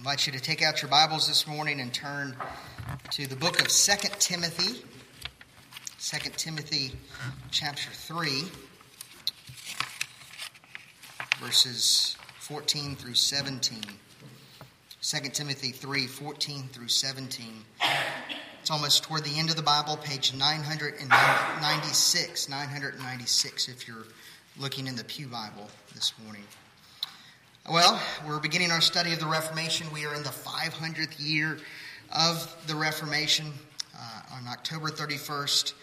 invite you to take out your Bibles this morning and turn to the book of 2 Timothy. 2 Timothy chapter 3, verses 14 through 17. 2 Timothy 3, 14 through 17. It's almost toward the end of the Bible, page 996. 996 if you're looking in the Pew Bible this morning. Well, we're beginning our study of the Reformation. We are in the 500th year of the Reformation. Uh, on October 31st,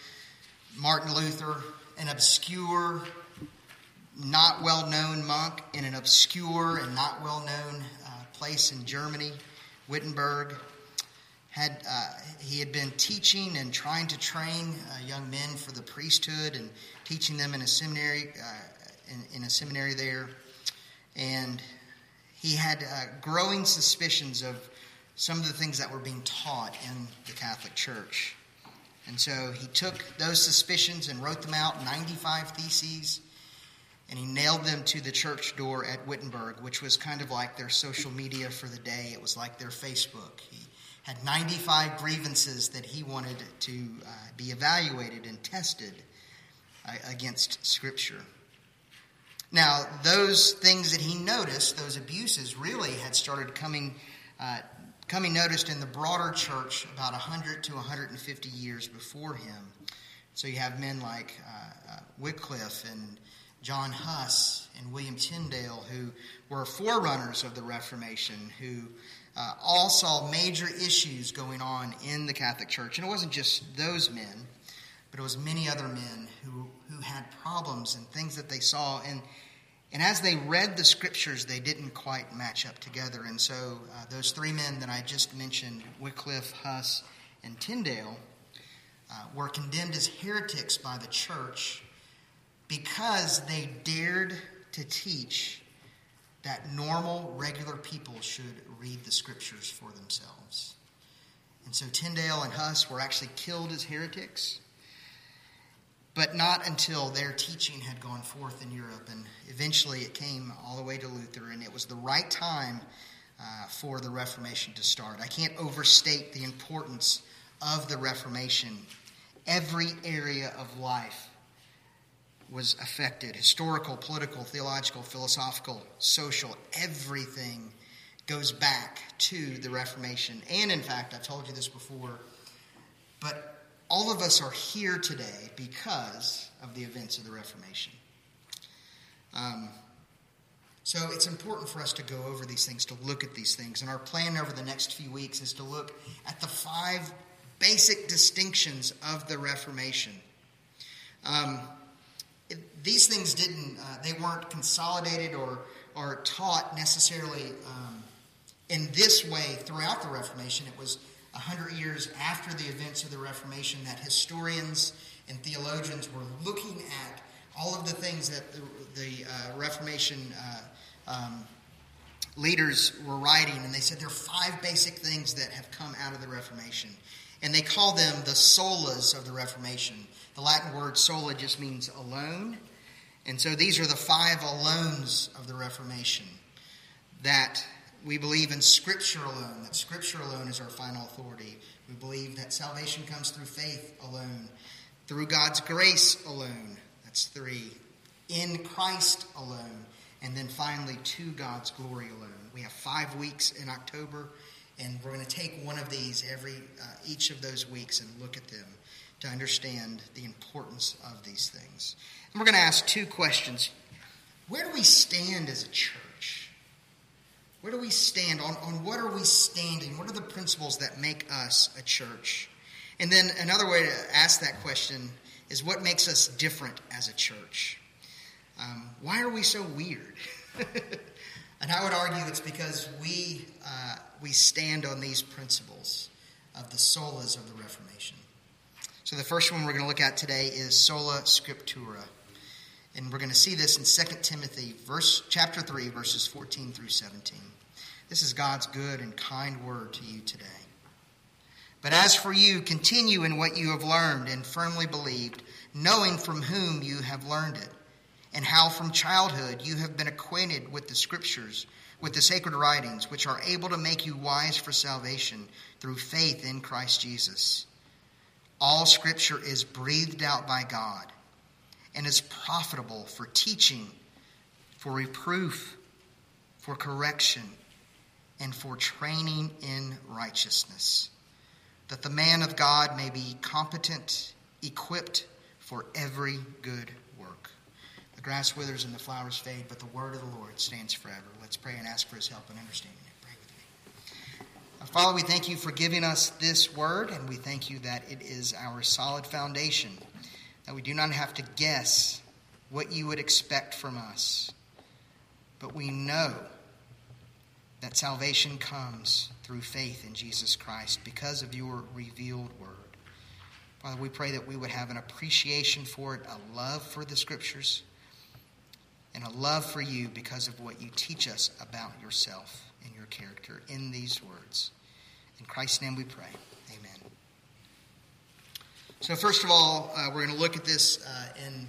Martin Luther, an obscure, not well known monk in an obscure and not well known uh, place in Germany, Wittenberg, had uh, he had been teaching and trying to train uh, young men for the priesthood and teaching them in a seminary uh, in, in a seminary there and he had uh, growing suspicions of some of the things that were being taught in the Catholic Church. And so he took those suspicions and wrote them out 95 theses, and he nailed them to the church door at Wittenberg, which was kind of like their social media for the day. It was like their Facebook. He had 95 grievances that he wanted to uh, be evaluated and tested uh, against Scripture. Now, those things that he noticed, those abuses, really had started coming, uh, coming noticed in the broader church about 100 to 150 years before him. So you have men like uh, uh, Wycliffe and John Huss and William Tyndale, who were forerunners of the Reformation, who uh, all saw major issues going on in the Catholic Church. And it wasn't just those men, but it was many other men who, who had problems and things that they saw. And, and as they read the scriptures, they didn't quite match up together. And so uh, those three men that I just mentioned, Wycliffe, Huss, and Tyndale, uh, were condemned as heretics by the church because they dared to teach that normal, regular people should read the scriptures for themselves. And so Tyndale and Huss were actually killed as heretics but not until their teaching had gone forth in Europe. And eventually it came all the way to Luther, and it was the right time uh, for the Reformation to start. I can't overstate the importance of the Reformation. Every area of life was affected historical, political, theological, philosophical, social, everything goes back to the Reformation. And in fact, I've told you this before, but all of us are here today because of the events of the Reformation. Um, so it's important for us to go over these things, to look at these things. And our plan over the next few weeks is to look at the five basic distinctions of the Reformation. Um, it, these things didn't, uh, they weren't consolidated or, or taught necessarily um, in this way throughout the Reformation. It was 100 years after the events of the Reformation that historians and theologians were looking at all of the things that the, the uh, Reformation uh, um, leaders were writing, and they said there are five basic things that have come out of the Reformation. And they call them the solas of the Reformation. The Latin word sola just means alone. And so these are the five alones of the Reformation that we believe in Scripture alone, that Scripture alone is our final authority. We believe that salvation comes through faith alone, through God's grace alone. That's three. In Christ alone. And then finally, to God's glory alone. We have five weeks in October, and we're going to take one of these every uh, each of those weeks and look at them to understand the importance of these things. And we're going to ask two questions. Where do we stand as a church? Where do we stand? On, on what are we standing? What are the principles that make us a church? And then another way to ask that question is what makes us different as a church? Um, why are we so weird? and I would argue it's because we, uh, we stand on these principles of the solas of the Reformation. So the first one we're going to look at today is sola scriptura. And we're going to see this in 2 Timothy verse, chapter 3, verses 14 through 17. This is God's good and kind word to you today. But as for you, continue in what you have learned and firmly believed, knowing from whom you have learned it, and how from childhood you have been acquainted with the Scriptures, with the sacred writings, which are able to make you wise for salvation through faith in Christ Jesus. All scripture is breathed out by God and is profitable for teaching, for reproof, for correction, and for training in righteousness, that the man of God may be competent, equipped for every good work. The grass withers and the flowers fade, but the word of the Lord stands forever. Let's pray and ask for his help and understanding. Pray with me. Father, we thank you for giving us this word, and we thank you that it is our solid foundation, that we do not have to guess what you would expect from us, but we know that salvation comes through faith in Jesus Christ because of your revealed word. Father, we pray that we would have an appreciation for it, a love for the scriptures, and a love for you because of what you teach us about yourself and your character in these words. In Christ's name we pray. Amen. So, first of all, uh, we're going to look at this uh, and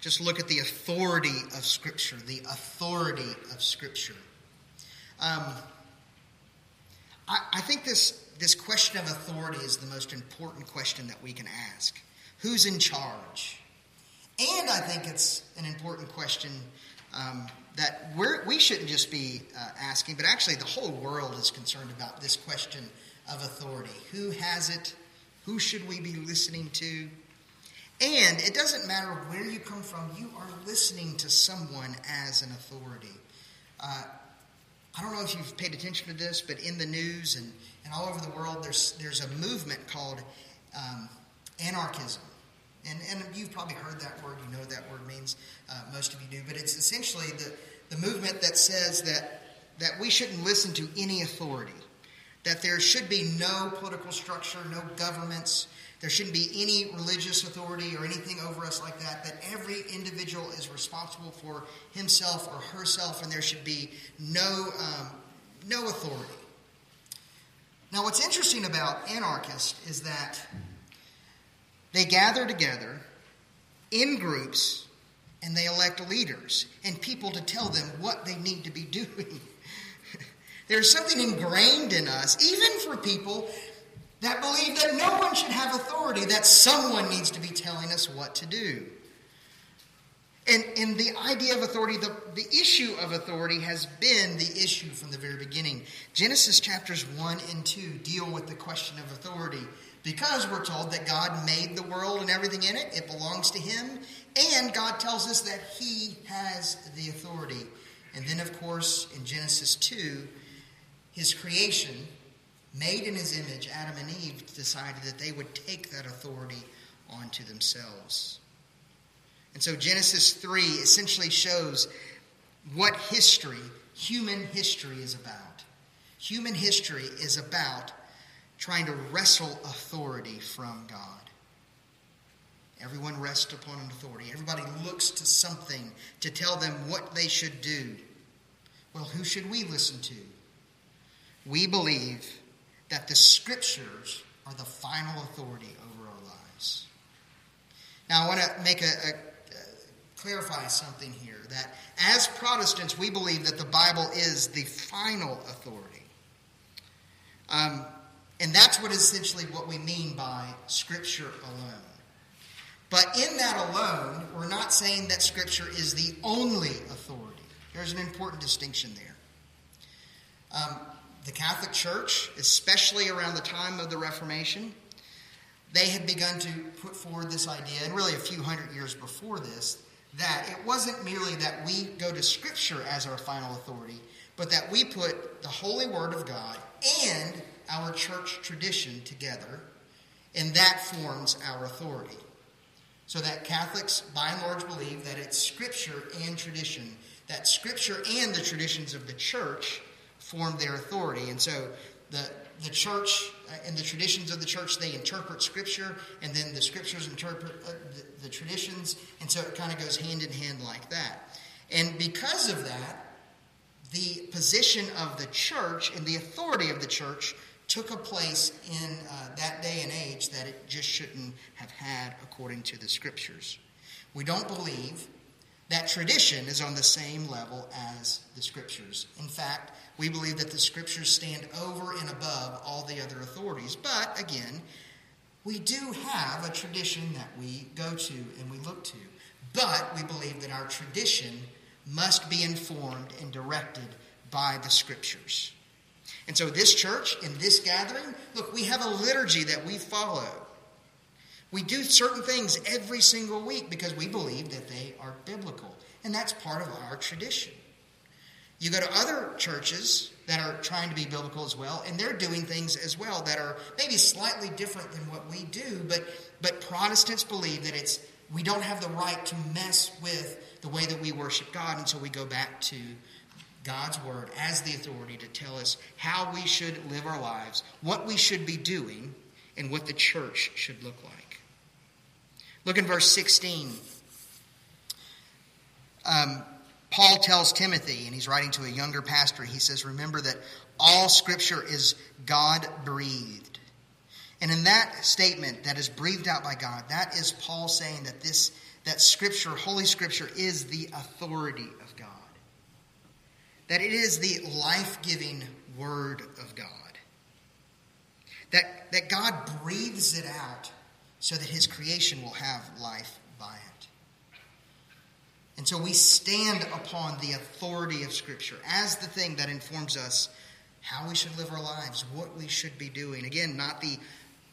just look at the authority of Scripture, the authority of Scripture. Um, I, I think this, this question of authority is the most important question that we can ask. Who's in charge? And I think it's an important question um, that we're, we shouldn't just be uh, asking, but actually the whole world is concerned about this question of authority. Who has it? Who should we be listening to? And it doesn't matter where you come from, you are listening to someone as an authority. Uh, I don't know if you've paid attention to this, but in the news and, and all over the world, there's, there's a movement called um, anarchism. And, and you've probably heard that word, you know what that word means, uh, most of you do, but it's essentially the, the movement that says that, that we shouldn't listen to any authority, that there should be no political structure, no governments, there shouldn't be any religious authority or anything over us like that, that every individual is responsible for himself or herself, and there should be no, um, no authority. Now, what's interesting about anarchists is that they gather together in groups and they elect leaders and people to tell them what they need to be doing. There's something ingrained in us, even for people that believe that no one should have authority, that someone needs to be telling us what to do. And, and the idea of authority, the, the issue of authority has been the issue from the very beginning. Genesis chapters 1 and 2 deal with the question of authority because we're told that God made the world and everything in it, it belongs to Him, and God tells us that He has the authority. And then, of course, in Genesis 2, His creation made in his image, Adam and Eve decided that they would take that authority onto themselves. And so Genesis 3 essentially shows what history, human history, is about. Human history is about trying to wrestle authority from God. Everyone rests upon an authority. Everybody looks to something to tell them what they should do. Well, who should we listen to? We believe that the scriptures are the final authority over our lives. Now, I want to make a, a, clarify something here that as Protestants, we believe that the Bible is the final authority. Um, and that's what essentially what we mean by Scripture alone. But in that alone, we're not saying that Scripture is the only authority. There's an important distinction there. Um, the Catholic Church, especially around the time of the Reformation, they had begun to put forward this idea, and really a few hundred years before this, that it wasn't merely that we go to Scripture as our final authority, but that we put the Holy Word of God and our church tradition together, and that forms our authority. So that Catholics, by and large, believe that it's Scripture and tradition, that Scripture and the traditions of the church formed their authority. And so the, the church uh, and the traditions of the church, they interpret Scripture, and then the Scriptures interpret uh, the, the traditions, and so it kind of goes hand in hand like that. And because of that, the position of the church and the authority of the church took a place in uh, that day and age that it just shouldn't have had according to the Scriptures. We don't believe that tradition is on the same level as the scriptures. In fact, we believe that the scriptures stand over and above all the other authorities. But again, we do have a tradition that we go to and we look to. But we believe that our tradition must be informed and directed by the scriptures. And so, this church, in this gathering, look, we have a liturgy that we follow. We do certain things every single week because we believe that they are biblical. And that's part of our tradition. You go to other churches that are trying to be biblical as well, and they're doing things as well that are maybe slightly different than what we do, but, but Protestants believe that it's we don't have the right to mess with the way that we worship God until we go back to God's word as the authority to tell us how we should live our lives, what we should be doing, and what the church should look like. Look in verse 16. Um, Paul tells Timothy, and he's writing to a younger pastor, he says, Remember that all scripture is God breathed. And in that statement that is breathed out by God, that is Paul saying that this that scripture, holy scripture, is the authority of God that it is the life giving Word of God. That, that God breathes it out so that His creation will have life by it. And so we stand upon the authority of Scripture as the thing that informs us how we should live our lives, what we should be doing. Again, not the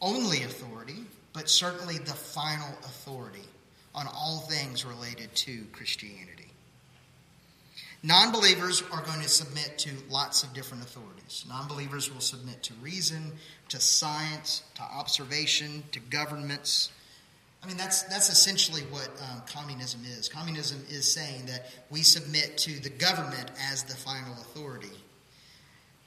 only authority, but certainly the final authority on all things related to Christianity. Non believers are going to submit to lots of different authorities. Non believers will submit to reason, to science, to observation, to governments. I mean, that's, that's essentially what um, communism is. Communism is saying that we submit to the government as the final authority.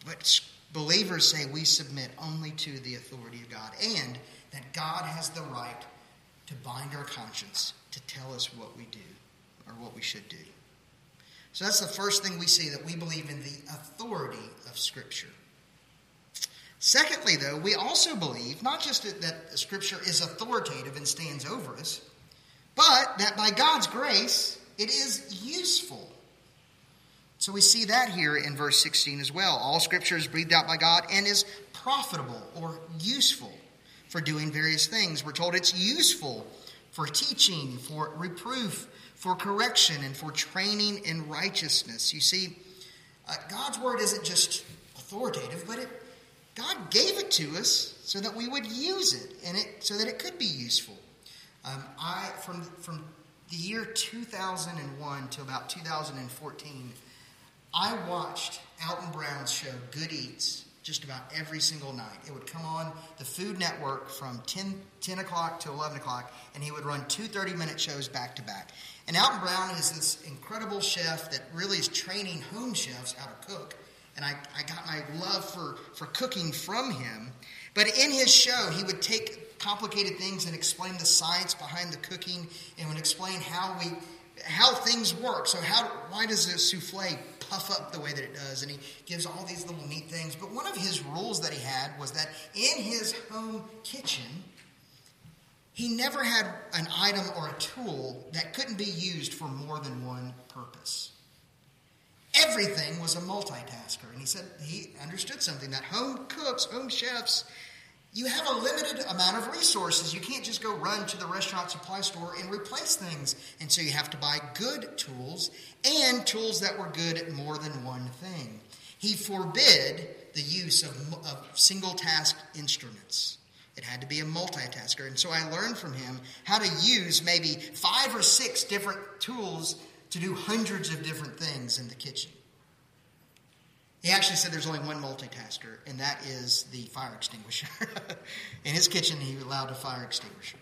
But believers say we submit only to the authority of God and that God has the right to bind our conscience to tell us what we do or what we should do. So that's the first thing we see that we believe in the authority of Scripture. Secondly, though, we also believe not just that Scripture is authoritative and stands over us, but that by God's grace, it is useful. So we see that here in verse 16 as well. All Scripture is breathed out by God and is profitable or useful for doing various things. We're told it's useful for teaching, for reproof, for correction and for training in righteousness. You see, uh, God's word isn't just authoritative, but it, God gave it to us so that we would use it and it so that it could be useful. Um, I from from the year 2001 to about 2014, I watched Alton Brown's show Good Eats just about every single night. It would come on the Food Network from 10, 10 o'clock to 11 o'clock, and he would run two 30 minute shows back to back. And Alton Brown is this incredible chef that really is training home chefs how to cook. And I, I got my love for, for cooking from him. But in his show, he would take complicated things and explain the science behind the cooking and would explain how we how things work. So how why does a souffle puff up the way that it does? And he gives all these little neat things. But one of his rules that he had was that in his home kitchen, he never had an item or a tool that couldn't be used for more than one purpose. Everything was a multitasker. And he said he understood something that home cooks, home chefs, you have a limited amount of resources. You can't just go run to the restaurant supply store and replace things. And so you have to buy good tools and tools that were good at more than one thing. He forbid the use of, of single task instruments. It had to be a multitasker. And so I learned from him how to use maybe five or six different tools to do hundreds of different things in the kitchen. He actually said there's only one multitasker, and that is the fire extinguisher. in his kitchen, he allowed a fire extinguisher.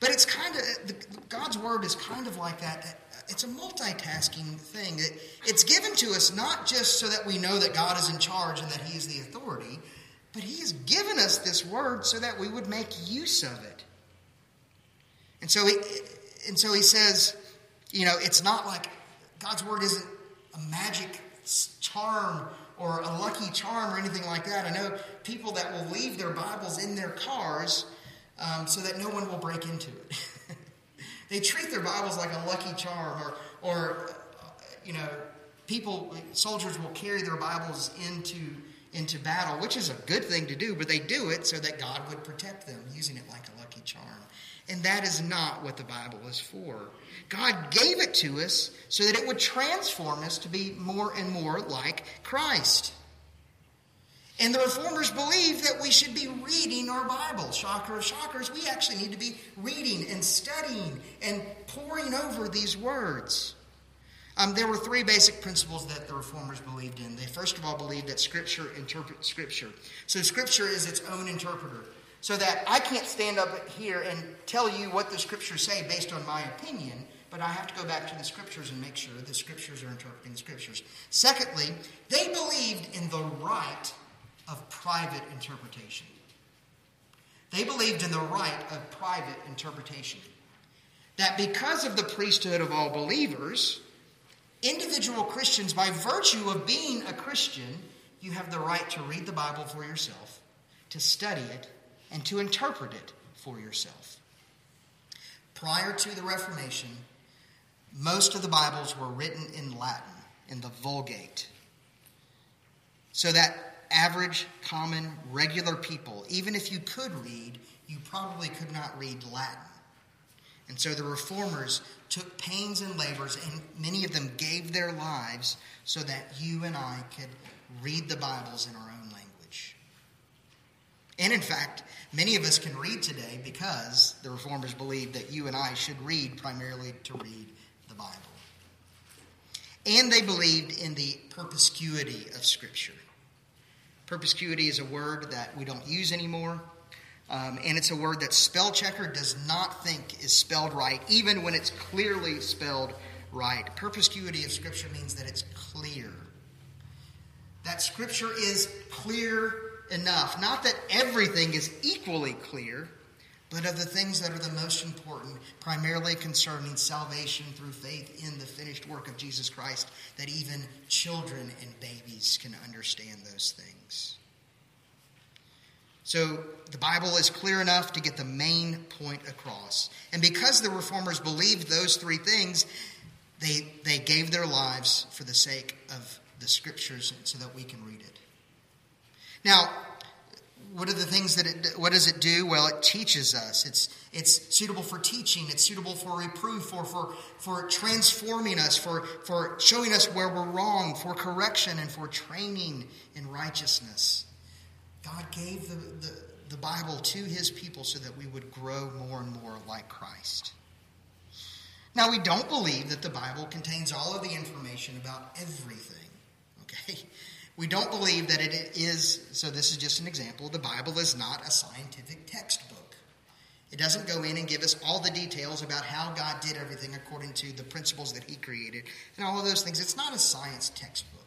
But it's kind of, God's word is kind of like that. It's a multitasking thing. it's given to us not just so that we know that God is in charge and that He is the authority, but He has given us this word so that we would make use of it. And so He, and so he says, you know, it's not like God's word isn't a magic charm or a lucky charm or anything like that. I know people that will leave their Bibles in their cars um, so that no one will break into it. They treat their Bibles like a lucky charm, or, or you know, people, soldiers will carry their Bibles into into battle, which is a good thing to do, but they do it so that God would protect them, using it like a lucky charm. And that is not what the Bible is for. God gave it to us so that it would transform us to be more and more like Christ. And the reformers believe that we should be reading our Bible. Shocker of shockers, we actually need to be reading and studying and poring over these words. Um, there were three basic principles that the reformers believed in. They first of all believed that Scripture interprets Scripture. So Scripture is its own interpreter. So that I can't stand up here and tell you what the Scriptures say based on my opinion, but I have to go back to the Scriptures and make sure the Scriptures are interpreting the Scriptures. Secondly, they believed in the right of private interpretation. They believed in the right of private interpretation. That because of the priesthood of all believers, individual Christians, by virtue of being a Christian, you have the right to read the Bible for yourself, to study it, and to interpret it for yourself. Prior to the Reformation, most of the Bibles were written in Latin, in the Vulgate. So that average, common, regular people, even if you could read, you probably could not read Latin. And so the reformers took pains and labors, and many of them gave their lives so that you and I could read the Bibles in our own language. And in fact, many of us can read today because the reformers believed that you and I should read primarily to read the Bible. And they believed in the perspicuity of Scripture. Perspicuity is a word that we don't use anymore. Um, and it's a word that spell checker does not think is spelled right, even when it's clearly spelled right. Perspicuity of Scripture means that it's clear. That Scripture is clear enough. Not that everything is equally clear, but of the things that are the most important, primarily concerning salvation through faith in the finished work of Jesus Christ, that even children and babies can understand those things. So the Bible is clear enough to get the main point across. And because the reformers believed those three things, they, they gave their lives for the sake of the scriptures so that we can read it. Now, what are the things that it what does it do? Well it teaches us. It's it's suitable for teaching. It's suitable for reproof for for for transforming us for for showing us where we're wrong for correction and for training in righteousness. God gave the, the, the bible to his people so that we would grow more and more like christ. Now we don't believe that the bible contains all of the information about everything okay we don't believe that it is, so this is just an example, the Bible is not a scientific textbook. It doesn't go in and give us all the details about how God did everything according to the principles that He created and all of those things. It's not a science textbook.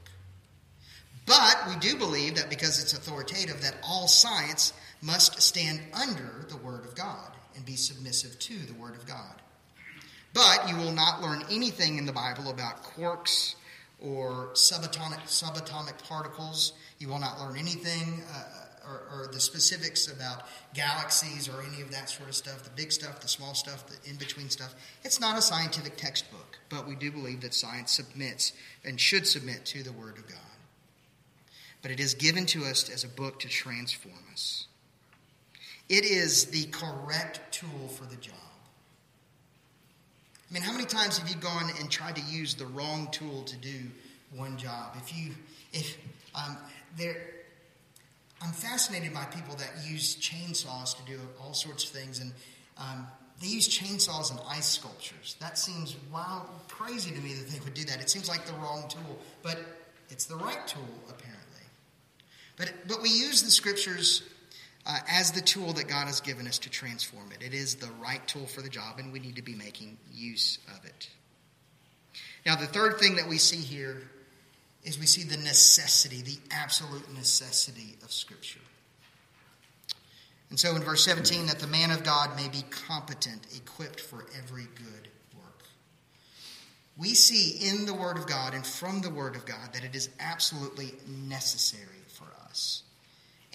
But we do believe that because it's authoritative, that all science must stand under the Word of God and be submissive to the Word of God. But you will not learn anything in the Bible about quarks or subatomic, subatomic particles. You will not learn anything uh, or, or, the specifics about galaxies or any of that sort of stuff, the big stuff, the small stuff, the in between stuff. It's not a scientific textbook, but we do believe that science submits and should submit to the Word of God. But it is given to us as a book to transform us. It is the correct tool for the job. I mean, how many times have you gone and tried to use the wrong tool to do one job? If you, if um, there, I'm fascinated by people that use chainsaws to do all sorts of things, and um, they use chainsaws and ice sculptures. That seems wild, crazy to me that they would do that. It seems like the wrong tool, but it's the right tool apparently. But but we use the scriptures uh, as the tool that God has given us to transform it. It is the right tool for the job, and we need to be making use of it. Now, the third thing that we see here is we see the necessity, the absolute necessity of Scripture. And so in verse 17, that the man of God may be competent, equipped for every good work. We see in the Word of God and from the Word of God that it is absolutely necessary for us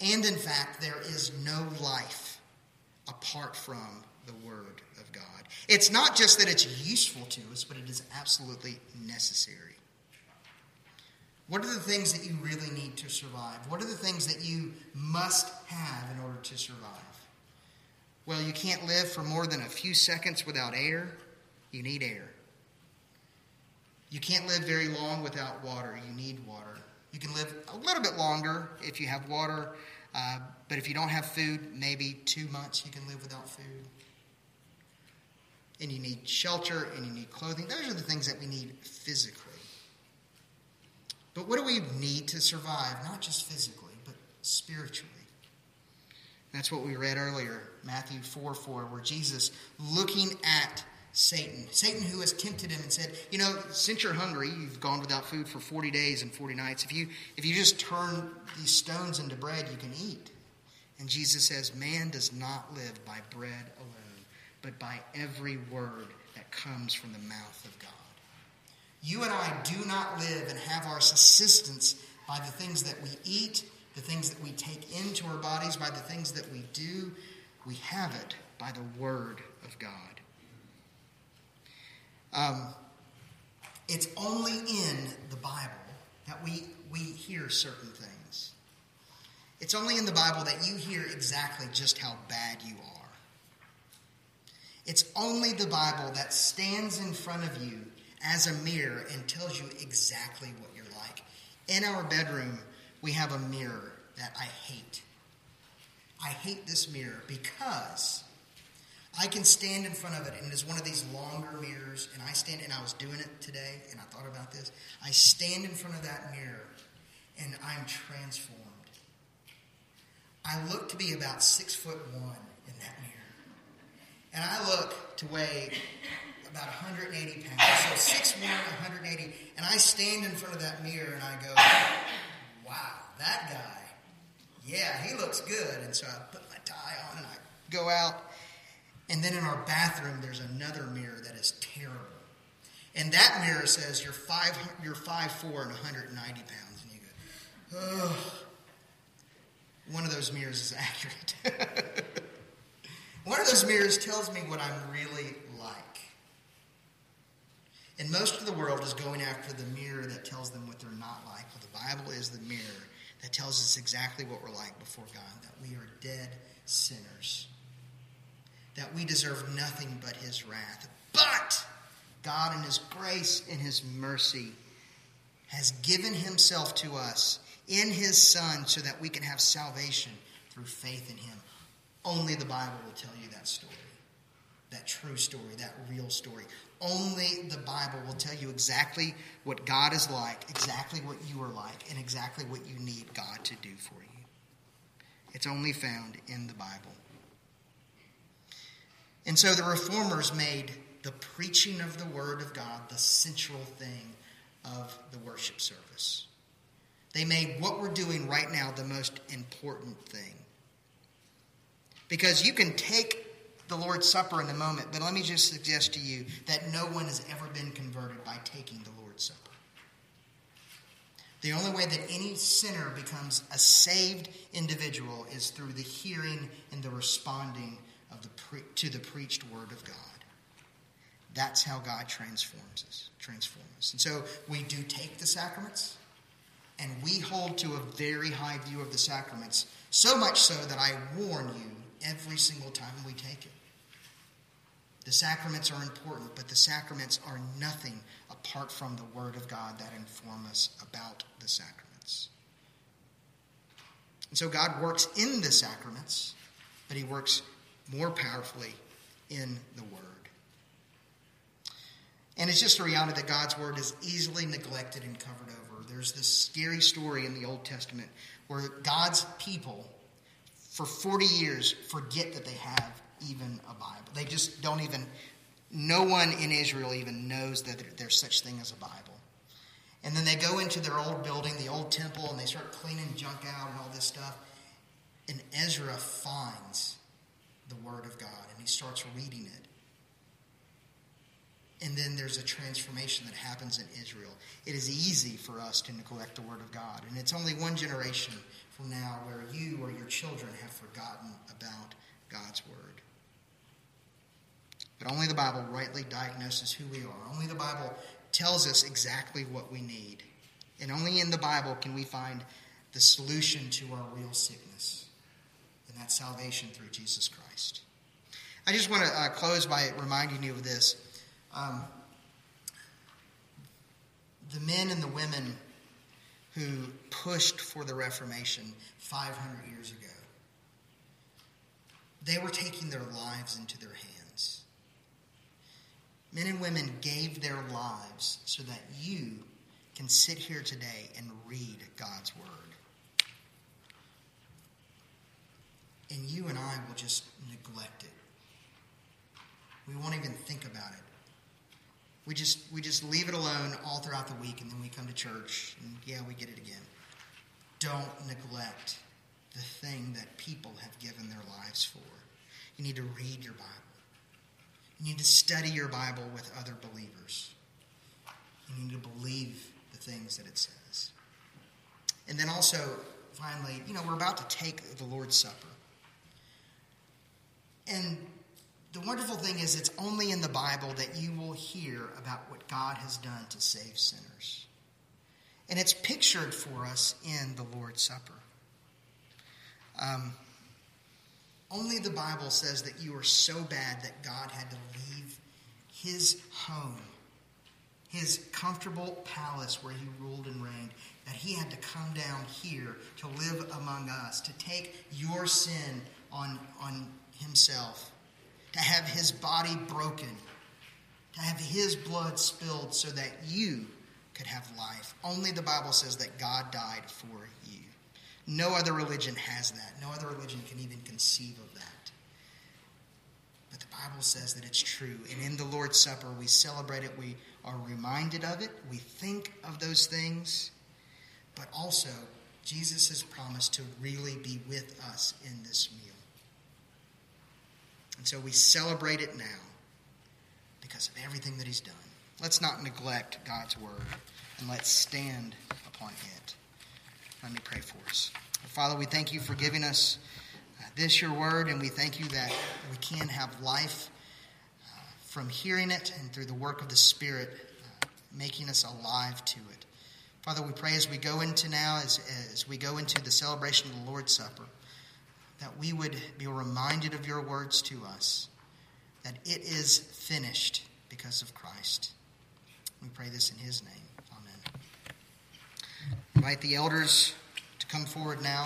and in fact, there is no life apart from the Word of God. It's not just that it's useful to us, but it is absolutely necessary. What are the things that you really need to survive? What are the things that you must have in order to survive? Well, you can't live for more than a few seconds without air. You need air. You can't live very long without water. You need water. You can live a little bit longer if you have water, uh, but if you don't have food, maybe two months you can live without food. And you need shelter and you need clothing. Those are the things that we need physically. But what do we need to survive? Not just physically, but spiritually. That's what we read earlier, Matthew 4 4, where Jesus, looking at Satan. Satan, who has tempted him and said, You know, since you're hungry, you've gone without food for 40 days and 40 nights. If you, if you just turn these stones into bread, you can eat. And Jesus says, Man does not live by bread alone, but by every word that comes from the mouth of God. You and I do not live and have our subsistence by the things that we eat, the things that we take into our bodies, by the things that we do. We have it by the word of God. Um, it's only in the Bible that we, we hear certain things. It's only in the Bible that you hear exactly just how bad you are. It's only the Bible that stands in front of you as a mirror and tells you exactly what you're like. In our bedroom, we have a mirror that I hate. I hate this mirror because I can stand in front of it, and it is one of these longer mirrors, and I stand, and I was doing it today, and I thought about this. I stand in front of that mirror, and I'm transformed. I look to be about six foot one in that mirror. And I look to weigh about 180 pounds. So six one, 180. And I stand in front of that mirror and I go, wow, that guy, yeah, he looks good. And so I put my tie on and I go out and then in our bathroom, there's another mirror that is terrible. And that mirror says you're five, you're five four and 190 pounds. And you go, oh. One of those mirrors is accurate. One of those mirrors tells me what I'm really like. And most of the world is going after the mirror that tells them what they're not like. But the Bible is the mirror that tells us exactly what we're like before God, that we are dead sinners that we deserve nothing but his wrath. But God, in his grace and his mercy, has given himself to us in his Son so that we can have salvation through faith in him. Only the Bible will tell you that story, that true story, that real story. Only the Bible will tell you exactly what God is like, exactly what you are like, and exactly what you need God to do for you. It's only found in the Bible. And so the reformers made the preaching of the Word of God the central thing of the worship service. They made what we're doing right now the most important thing. Because you can take the Lord's Supper in a moment, but let me just suggest to you that no one has ever been converted by taking the Lord's Supper. The only way that any sinner becomes a saved individual is through the hearing and the responding of the pre- to the preached word of God. That's how God transforms us. Transforms us. And so we do take the sacraments, and we hold to a very high view of the sacraments, so much so that I warn you every single time we take it. The sacraments are important, but the sacraments are nothing apart from the Word of God that inform us about the sacraments. And so God works in the sacraments, but He works more powerfully in the Word. And it's just a reality that God's Word is easily neglected and covered over. There's this scary story in the Old Testament where God's people, for 40 years, forget that they have even a Bible. They just don't even, no one in Israel even knows that there's such thing as a Bible. And then they go into their old building, the old temple, and they start cleaning junk out and all this stuff. And Ezra finds the Word of God and he starts reading it. And then there's a transformation that happens in Israel. It is easy for us to neglect the Word of God. And it's only one generation from now where you or your children have forgotten about God's Word. But only the Bible rightly diagnoses who we are. Only the Bible tells us exactly what we need. And only in the Bible can we find the solution to our real sickness, and that's salvation through Jesus Christ. I just want to uh, close by reminding you of this. Um, the men and the women who pushed for the Reformation 500 years ago, they were taking their lives into their hands. Men and women gave their lives so that you can sit here today and read God's Word. And you and I will just neglect it. We won't even think about it. We just we just leave it alone all throughout the week, and then we come to church, and yeah, we get it again. Don't neglect the thing that people have given their lives for. You need to read your Bible. You need to study your Bible with other believers. You need to believe the things that it says. And then also, finally, you know, we're about to take the Lord's Supper. And the wonderful thing is, it's only in the Bible that you will hear about what God has done to save sinners. And it's pictured for us in the Lord's Supper. Um, only the Bible says that you are so bad that God had to leave his home, his comfortable palace where he ruled and reigned, that he had to come down here to live among us, to take your sin on, on himself to have his body broken, to have his blood spilled so that you could have life. Only the Bible says that God died for you. No other religion has that. No other religion can even conceive of that. But the Bible says that it's true. And in the Lord's Supper, we celebrate it. We are reminded of it. We think of those things. But also, Jesus has promised to really be with us in this meal. And so we celebrate it now because of everything that He's done. Let's not neglect God's word and let's stand upon it. Let me pray for us. Father, we thank you for giving us uh, this, your word, and we thank you that we can have life uh, from hearing it and through the work of the Spirit, uh, making us alive to it. Father, we pray as we go into now, as, as we go into the celebration of the Lord's Supper, that we would be reminded of your words to us, that it is finished because of Christ. We pray this in his name. Amen. Invite the elders to come forward now.